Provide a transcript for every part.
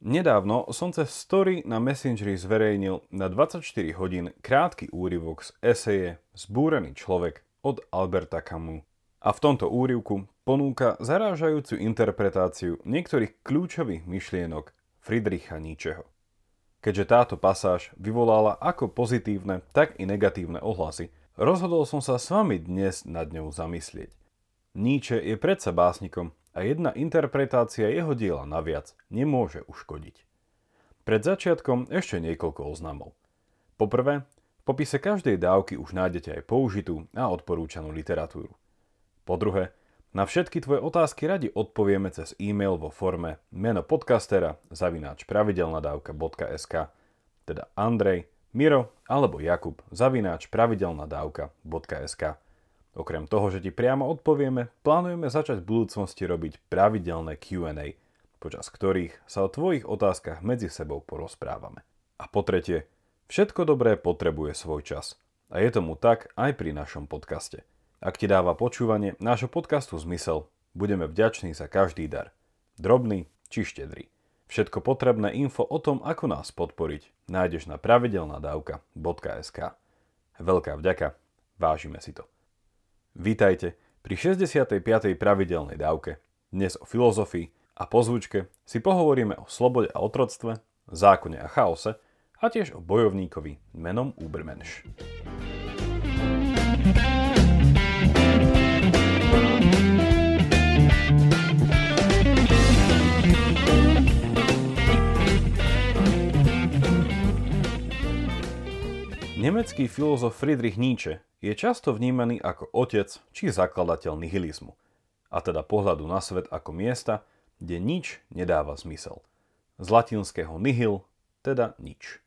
Nedávno som cez story na Messengeri zverejnil na 24 hodín krátky úryvok z eseje Zbúrený človek od Alberta Camus. A v tomto úryvku ponúka zarážajúcu interpretáciu niektorých kľúčových myšlienok Friedricha Nietzscheho. Keďže táto pasáž vyvolala ako pozitívne, tak i negatívne ohlasy, rozhodol som sa s vami dnes nad ňou zamyslieť. Nietzsche je predsa básnikom a jedna interpretácia jeho diela naviac nemôže uškodiť. Pred začiatkom ešte niekoľko oznamov. Poprvé, v popise každej dávky už nájdete aj použitú a odporúčanú literatúru. Po druhé, na všetky tvoje otázky radi odpovieme cez e-mail vo forme meno podcastera zavináč pravidelnadavka.sk teda Andrej, Miro alebo Jakub zavináč pravidelnadavka.sk Okrem toho, že ti priamo odpovieme, plánujeme začať v budúcnosti robiť pravidelné Q&A, počas ktorých sa o tvojich otázkach medzi sebou porozprávame. A po tretie, všetko dobré potrebuje svoj čas. A je tomu tak aj pri našom podcaste. Ak ti dáva počúvanie nášho podcastu zmysel, budeme vďační za každý dar. Drobný či štedrý. Všetko potrebné info o tom, ako nás podporiť, nájdeš na pravidelnadavka.sk. Veľká vďaka, vážime si to. Vítajte pri 65. pravidelnej dávke. Dnes o filozofii a po zvučke si pohovoríme o slobode a otroctve, zákone a chaose a tiež o bojovníkovi menom Ubermensch. Nemecký filozof Friedrich Nietzsche je často vnímaný ako otec či zakladateľ nihilizmu, a teda pohľadu na svet ako miesta, kde nič nedáva zmysel. Z latinského nihil, teda nič.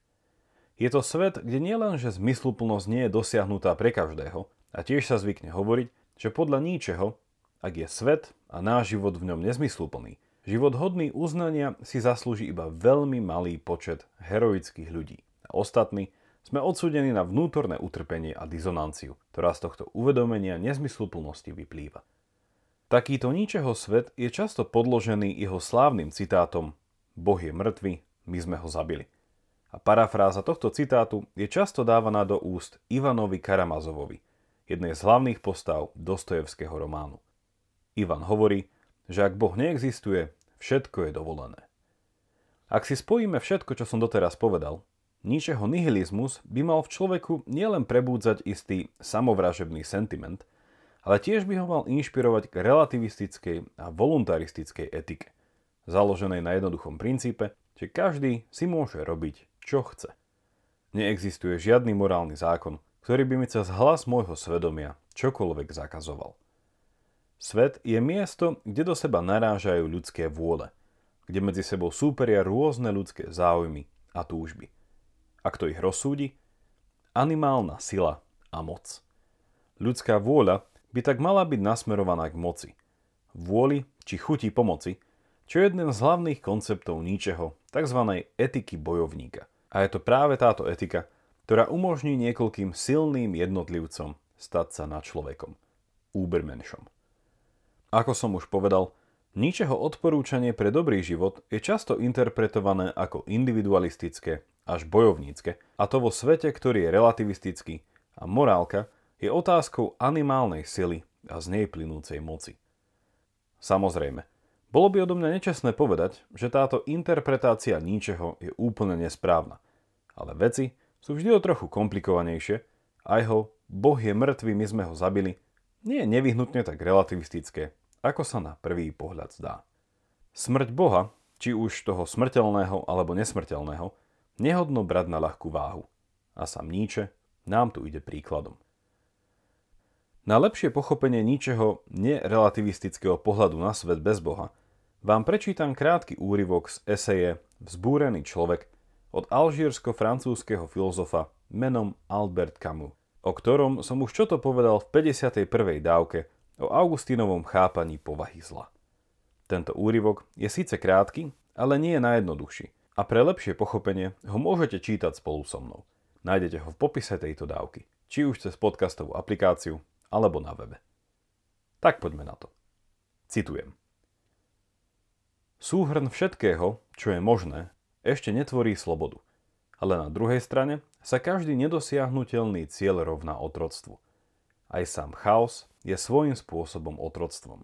Je to svet, kde nielen, že zmysluplnosť nie je dosiahnutá pre každého, a tiež sa zvykne hovoriť, že podľa ničeho, ak je svet a náš život v ňom nezmysluplný, život hodný uznania si zaslúži iba veľmi malý počet heroických ľudí. A ostatní sme odsúdení na vnútorné utrpenie a dizonanciu, ktorá z tohto uvedomenia nezmysluplnosti vyplýva. Takýto ničeho svet je často podložený jeho slávnym citátom Boh je mŕtvy, my sme ho zabili. A parafráza tohto citátu je často dávaná do úst Ivanovi Karamazovovi, jednej z hlavných postav Dostojevského románu. Ivan hovorí, že ak Boh neexistuje, všetko je dovolené. Ak si spojíme všetko, čo som doteraz povedal, Níčeho nihilizmus by mal v človeku nielen prebúdzať istý samovražebný sentiment, ale tiež by ho mal inšpirovať k relativistickej a voluntaristickej etike, založenej na jednoduchom princípe, že každý si môže robiť, čo chce. Neexistuje žiadny morálny zákon, ktorý by mi cez hlas môjho svedomia čokoľvek zakazoval. Svet je miesto, kde do seba narážajú ľudské vôle, kde medzi sebou súperia rôzne ľudské záujmy a túžby – a kto ich rozsúdi? Animálna sila a moc. Ľudská vôľa by tak mala byť nasmerovaná k moci. Vôli či chuti pomoci, čo je jeden z hlavných konceptov ničeho, tzv. etiky bojovníka. A je to práve táto etika, ktorá umožní niekoľkým silným jednotlivcom stať sa nad človekom. Ubermenšom. Ako som už povedal, ničeho odporúčanie pre dobrý život je často interpretované ako individualistické až bojovnícke, a to vo svete, ktorý je relativistický a morálka je otázkou animálnej sily a z nej plynúcej moci. Samozrejme, bolo by odo mňa nečestné povedať, že táto interpretácia ničeho je úplne nesprávna, ale veci sú vždy o trochu komplikovanejšie a jeho Boh je mŕtvý, my sme ho zabili, nie je nevyhnutne tak relativistické, ako sa na prvý pohľad zdá. Smrť Boha, či už toho smrteľného alebo nesmrteľného, nehodno brať na ľahkú váhu. A sám Níče nám tu ide príkladom. Na lepšie pochopenie ničeho nerelativistického pohľadu na svet bez Boha vám prečítam krátky úryvok z eseje Vzbúrený človek od alžírsko-francúzského filozofa menom Albert Camus, o ktorom som už čo to povedal v 51. dávke o Augustínovom chápaní povahy zla. Tento úryvok je síce krátky, ale nie je najjednoduchší – a pre lepšie pochopenie ho môžete čítať spolu so mnou. Nájdete ho v popise tejto dávky, či už cez podcastovú aplikáciu, alebo na webe. Tak poďme na to. Citujem. Súhrn všetkého, čo je možné, ešte netvorí slobodu. Ale na druhej strane sa každý nedosiahnutelný cieľ rovná otroctvu. Aj sám chaos je svojím spôsobom otroctvom.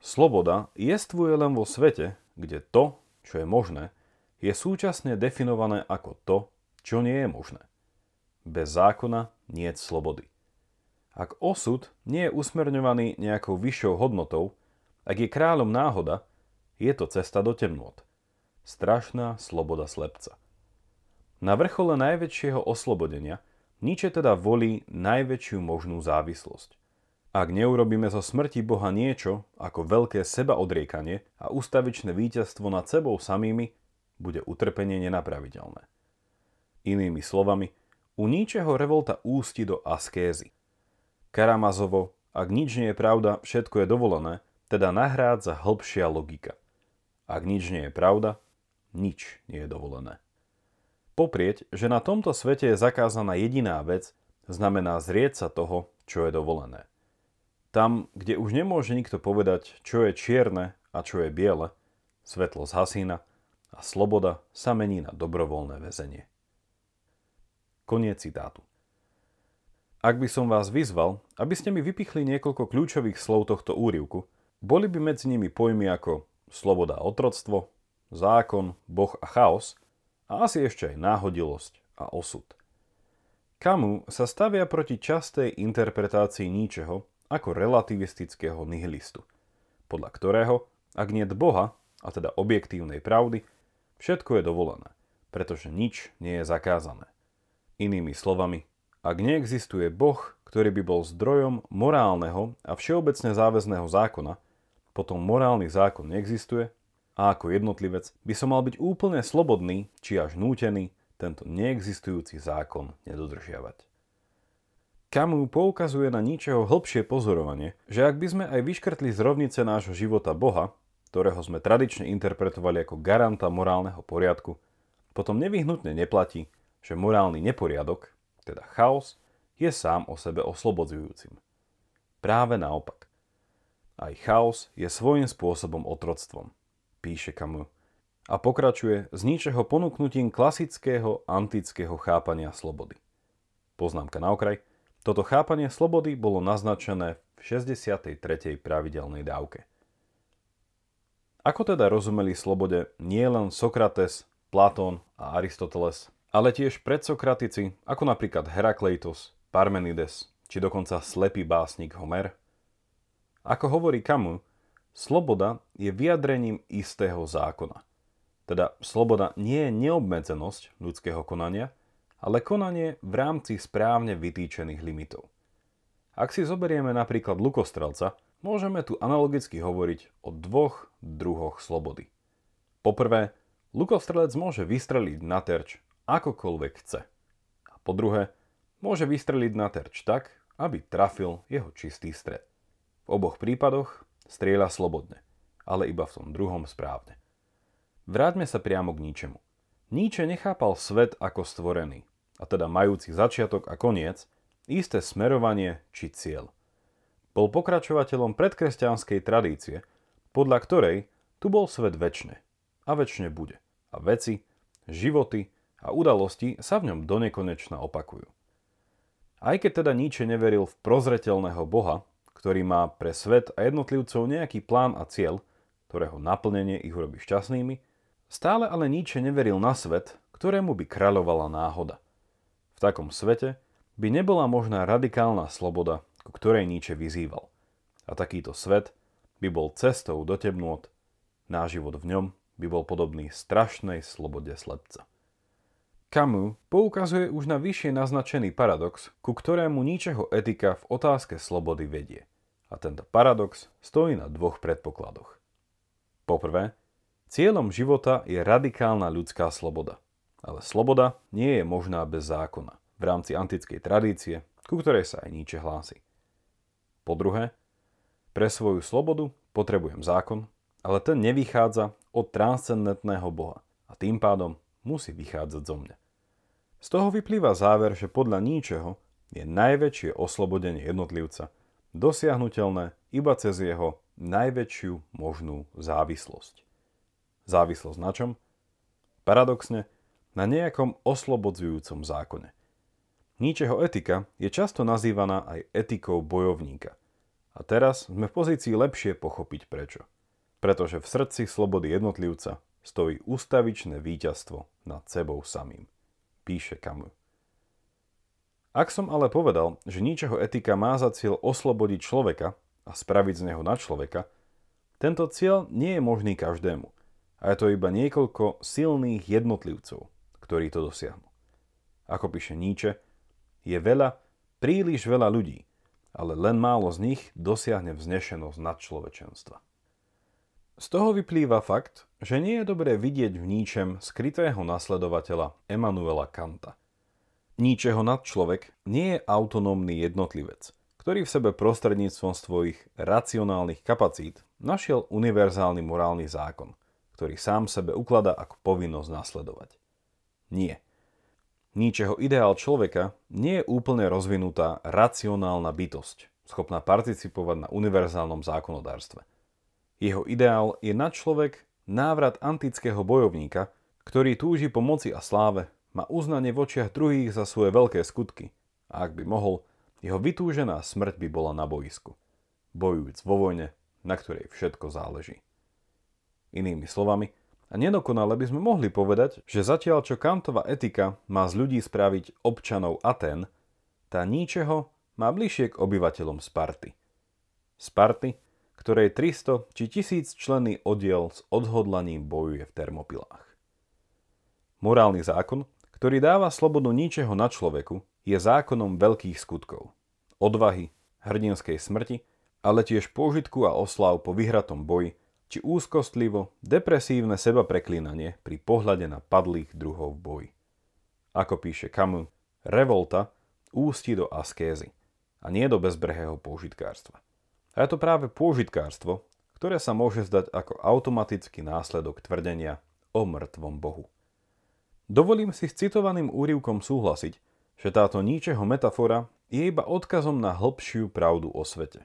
Sloboda jestvuje len vo svete, kde to, čo je možné, je súčasne definované ako to, čo nie je možné. Bez zákona nie je slobody. Ak osud nie je usmerňovaný nejakou vyššou hodnotou, ak je kráľom náhoda, je to cesta do temnôt. Strašná sloboda slepca. Na vrchole najväčšieho oslobodenia Nietzsche teda volí najväčšiu možnú závislosť. Ak neurobíme zo smrti Boha niečo ako veľké seba odriekanie a ustavičné víťazstvo nad sebou samými, bude utrpenie nenapraviteľné. Inými slovami, u Nietzscheho revolta ústi do askézy. Karamazovo, ak nič nie je pravda, všetko je dovolené, teda nahrádza hĺbšia logika. Ak nič nie je pravda, nič nie je dovolené. Poprieť, že na tomto svete je zakázaná jediná vec, znamená zrieť sa toho, čo je dovolené. Tam, kde už nemôže nikto povedať, čo je čierne a čo je biele, svetlo zhasína a sloboda sa mení na dobrovoľné väzenie. Koniec citátu. Ak by som vás vyzval, aby ste mi vypichli niekoľko kľúčových slov tohto úrivku, boli by medzi nimi pojmy ako sloboda a otroctvo, zákon, boh a chaos a asi ešte aj náhodilosť a osud. Kamu sa stavia proti častej interpretácii ničeho ako relativistického nihilistu, podľa ktorého, ak nie Boha, a teda objektívnej pravdy, všetko je dovolené, pretože nič nie je zakázané. Inými slovami, ak neexistuje Boh, ktorý by bol zdrojom morálneho a všeobecne záväzného zákona, potom morálny zákon neexistuje a ako jednotlivec by som mal byť úplne slobodný, či až nútený, tento neexistujúci zákon nedodržiavať. Camus poukazuje na ničeho hĺbšie pozorovanie, že ak by sme aj vyškrtli z rovnice nášho života Boha, ktorého sme tradične interpretovali ako garanta morálneho poriadku, potom nevyhnutne neplatí, že morálny neporiadok, teda chaos, je sám o sebe oslobodzujúcim. Práve naopak. Aj chaos je svojím spôsobom otroctvom, píše Camus. A pokračuje s ničeho ponúknutím klasického antického chápania slobody. Poznámka na okraj – toto chápanie slobody bolo naznačené v 63. pravidelnej dávke. Ako teda rozumeli slobode nie len Sokrates, Platón a Aristoteles, ale tiež predsokratici, ako napríklad Herakleitos, Parmenides, či dokonca slepý básnik Homer? Ako hovorí Camus, sloboda je vyjadrením istého zákona. Teda sloboda nie je neobmedzenosť ľudského konania, ale konanie v rámci správne vytýčených limitov. Ak si zoberieme napríklad lukostrelca, môžeme tu analogicky hovoriť o dvoch druhoch slobody. Poprvé, lukostrelec môže vystreliť na terč akokoľvek chce. A po druhé, môže vystreliť na terč tak, aby trafil jeho čistý stred. V oboch prípadoch strieľa slobodne, ale iba v tom druhom správne. Vráťme sa priamo k ničemu. Nietzsche nechápal svet ako stvorený, a teda majúci začiatok a koniec, isté smerovanie či cieľ. Bol pokračovateľom predkresťanskej tradície, podľa ktorej tu bol svet väčšine a väčšine bude. A veci, životy a udalosti sa v ňom donekonečna opakujú. Aj keď teda Nietzsche neveril v prozreteľného Boha, ktorý má pre svet a jednotlivcov nejaký plán a cieľ, ktorého naplnenie ich urobí šťastnými, stále ale Nietzsche neveril na svet, ktorému by kráľovala náhoda. V takom svete by nebola možná radikálna sloboda, ku ktorej Nietzsche vyzýval. A takýto svet by bol cestou do temnôt, náš život v ňom by bol podobný strašnej slobode slepca. Camus poukazuje už na vyššie naznačený paradox, ku ktorému ničeho etika v otázke slobody vedie. A tento paradox stojí na dvoch predpokladoch. Poprvé, Cieľom života je radikálna ľudská sloboda. Ale sloboda nie je možná bez zákona v rámci antickej tradície, ku ktorej sa aj Nietzsche hlási. Po druhé, pre svoju slobodu potrebujem zákon, ale ten nevychádza od transcendentného Boha a tým pádom musí vychádzať zo mňa. Z toho vyplýva záver, že podľa ničeho je najväčšie oslobodenie jednotlivca dosiahnutelné iba cez jeho najväčšiu možnú závislosť. Závislosť na čom? Paradoxne, na nejakom oslobodzujúcom zákone. Níčeho etika je často nazývaná aj etikou bojovníka. A teraz sme v pozícii lepšie pochopiť prečo. Pretože v srdci slobody jednotlivca stojí ústavičné víťazstvo nad sebou samým. Píše Camus. Ak som ale povedal, že ničeho etika má za cieľ oslobodiť človeka a spraviť z neho na človeka, tento cieľ nie je možný každému. A je to iba niekoľko silných jednotlivcov, ktorí to dosiahnu. Ako píše Nietzsche, je veľa, príliš veľa ľudí, ale len málo z nich dosiahne vznešenosť nad človečenstva. Z toho vyplýva fakt, že nie je dobré vidieť v ničem skrytého nasledovateľa Emanuela Kanta. Níčeho nadčlovek nie je autonómny jednotlivec, ktorý v sebe prostredníctvom svojich racionálnych kapacít našiel univerzálny morálny zákon, ktorý sám sebe ukladá ako povinnosť nasledovať. Nie. Níčeho ideál človeka nie je úplne rozvinutá racionálna bytosť, schopná participovať na univerzálnom zákonodárstve. Jeho ideál je nadčlovek návrat antického bojovníka, ktorý túži po moci a sláve, má uznanie v očiach druhých za svoje veľké skutky a ak by mohol, jeho vytúžená smrť by bola na boisku, bojujúc vo vojne, na ktorej všetko záleží. Inými slovami, a nedokonale by sme mohli povedať, že zatiaľ čo Kantova etika má z ľudí spraviť občanov Aten, tá ničeho má bližšie k obyvateľom Sparty. Sparty, ktorej 300 či 1000 členný oddiel s odhodlaním bojuje v Termopilách. Morálny zákon, ktorý dáva slobodu ničeho na človeku, je zákonom veľkých skutkov. Odvahy, hrdinskej smrti, ale tiež pôžitku a oslav po vyhratom boji, či úzkostlivo, depresívne seba preklínanie pri pohľade na padlých druhov v boji. Ako píše Camus, revolta ústi do askézy a nie do bezbrehého pôžitkárstva. A je to práve pôžitkárstvo, ktoré sa môže zdať ako automatický následok tvrdenia o mŕtvom Bohu. Dovolím si s citovaným úrivkom súhlasiť, že táto ničeho metafora je iba odkazom na hĺbšiu pravdu o svete.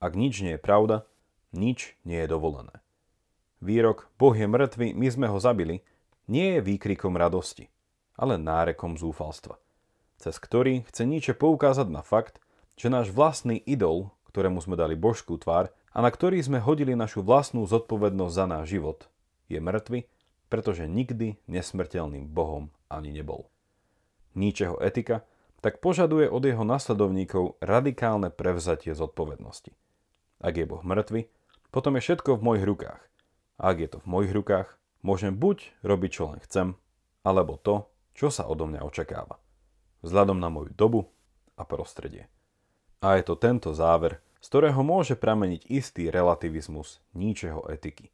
Ak nič nie je pravda, nič nie je dovolené. Výrok Boh je mŕtvy, my sme ho zabili, nie je výkrikom radosti, ale nárekom zúfalstva, cez ktorý chce Nietzsche poukázať na fakt, že náš vlastný idol, ktorému sme dali božskú tvár a na ktorý sme hodili našu vlastnú zodpovednosť za náš život, je mŕtvy, pretože nikdy nesmrteľným Bohom ani nebol. Níčeho etika tak požaduje od jeho nasledovníkov radikálne prevzatie zodpovednosti. Ak je Boh mŕtvy, potom je všetko v mojich rukách. A ak je to v mojich rukách, môžem buď robiť čo len chcem, alebo to, čo sa odo mňa očakáva. Vzhľadom na moju dobu a prostredie. A je to tento záver, z ktorého môže prameniť istý relativizmus ničeho etiky.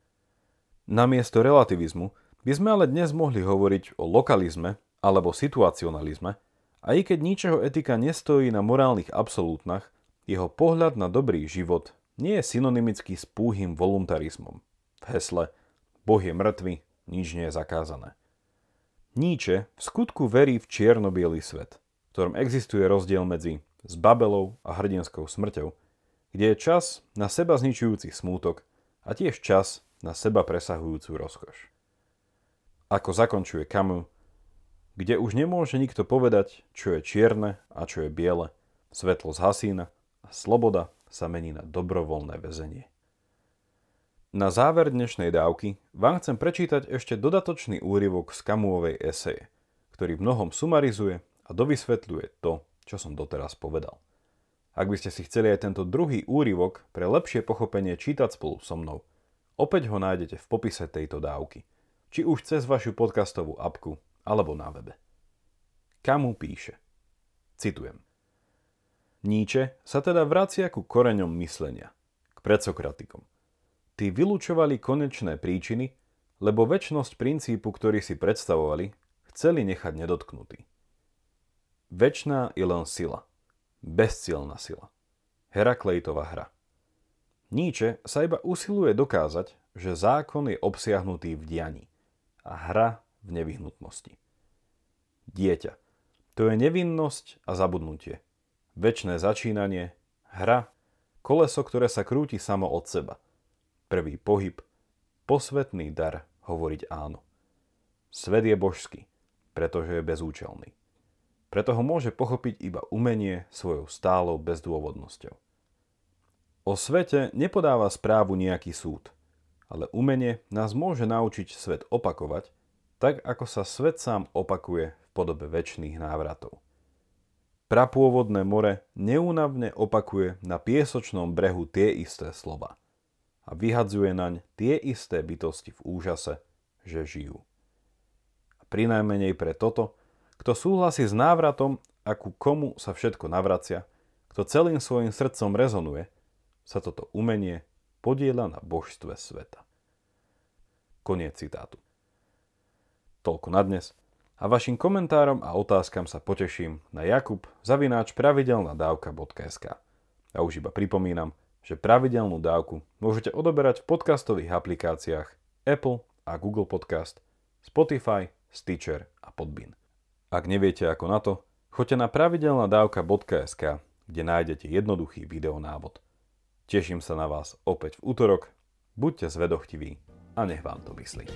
Namiesto relativizmu by sme ale dnes mohli hovoriť o lokalizme alebo situacionalizme, a i keď ničeho etika nestojí na morálnych absolútnach, jeho pohľad na dobrý život nie je synonymický s púhým voluntarizmom. V hesle Boh je mŕtvy, nič nie je zakázané. Nietzsche v skutku verí v čierno svet, v ktorom existuje rozdiel medzi zbabelou a hrdinskou smrťou, kde je čas na seba zničujúci smútok a tiež čas na seba presahujúcu rozkoš. Ako zakončuje Camus, kde už nemôže nikto povedať, čo je čierne a čo je biele, svetlo zhasína a sloboda sa mení na dobrovoľné väzenie. Na záver dnešnej dávky vám chcem prečítať ešte dodatočný úryvok z Kamuovej eseje, ktorý v mnohom sumarizuje a dovysvetľuje to, čo som doteraz povedal. Ak by ste si chceli aj tento druhý úryvok pre lepšie pochopenie čítať spolu so mnou, opäť ho nájdete v popise tejto dávky, či už cez vašu podcastovú apku alebo na webe. Kamu píše, citujem, Níče sa teda vracia ku koreňom myslenia, k predsokratikom. Tí vylúčovali konečné príčiny, lebo väčnosť princípu, ktorý si predstavovali, chceli nechať nedotknutý. Večná je len sila, bezcielná sila. Heraklejtová hra. Níče sa iba usiluje dokázať, že zákon je obsiahnutý v dianí a hra v nevyhnutnosti. Dieťa. To je nevinnosť a zabudnutie väčšné začínanie, hra, koleso, ktoré sa krúti samo od seba, prvý pohyb, posvetný dar hovoriť áno. Svet je božský, pretože je bezúčelný. Preto ho môže pochopiť iba umenie svojou stálou bezdôvodnosťou. O svete nepodáva správu nejaký súd, ale umenie nás môže naučiť svet opakovať, tak ako sa svet sám opakuje v podobe väčšných návratov. Prapôvodné more neúnavne opakuje na piesočnom brehu tie isté slova a vyhadzuje naň tie isté bytosti v úžase, že žijú. A prinajmenej pre toto, kto súhlasí s návratom a ku komu sa všetko navracia, kto celým svojim srdcom rezonuje, sa toto umenie podiela na božstve sveta. Koniec citátu. Toľko na dnes a vašim komentárom a otázkam sa poteším na Jakub zavináč pravidelnadávka.sk. A už iba pripomínam, že pravidelnú dávku môžete odoberať v podcastových aplikáciách Apple a Google Podcast, Spotify, Stitcher a Podbean. Ak neviete ako na to, choďte na pravidelnadávka.sk, kde nájdete jednoduchý videonávod. Teším sa na vás opäť v útorok, buďte zvedochtiví a nech vám to myslí.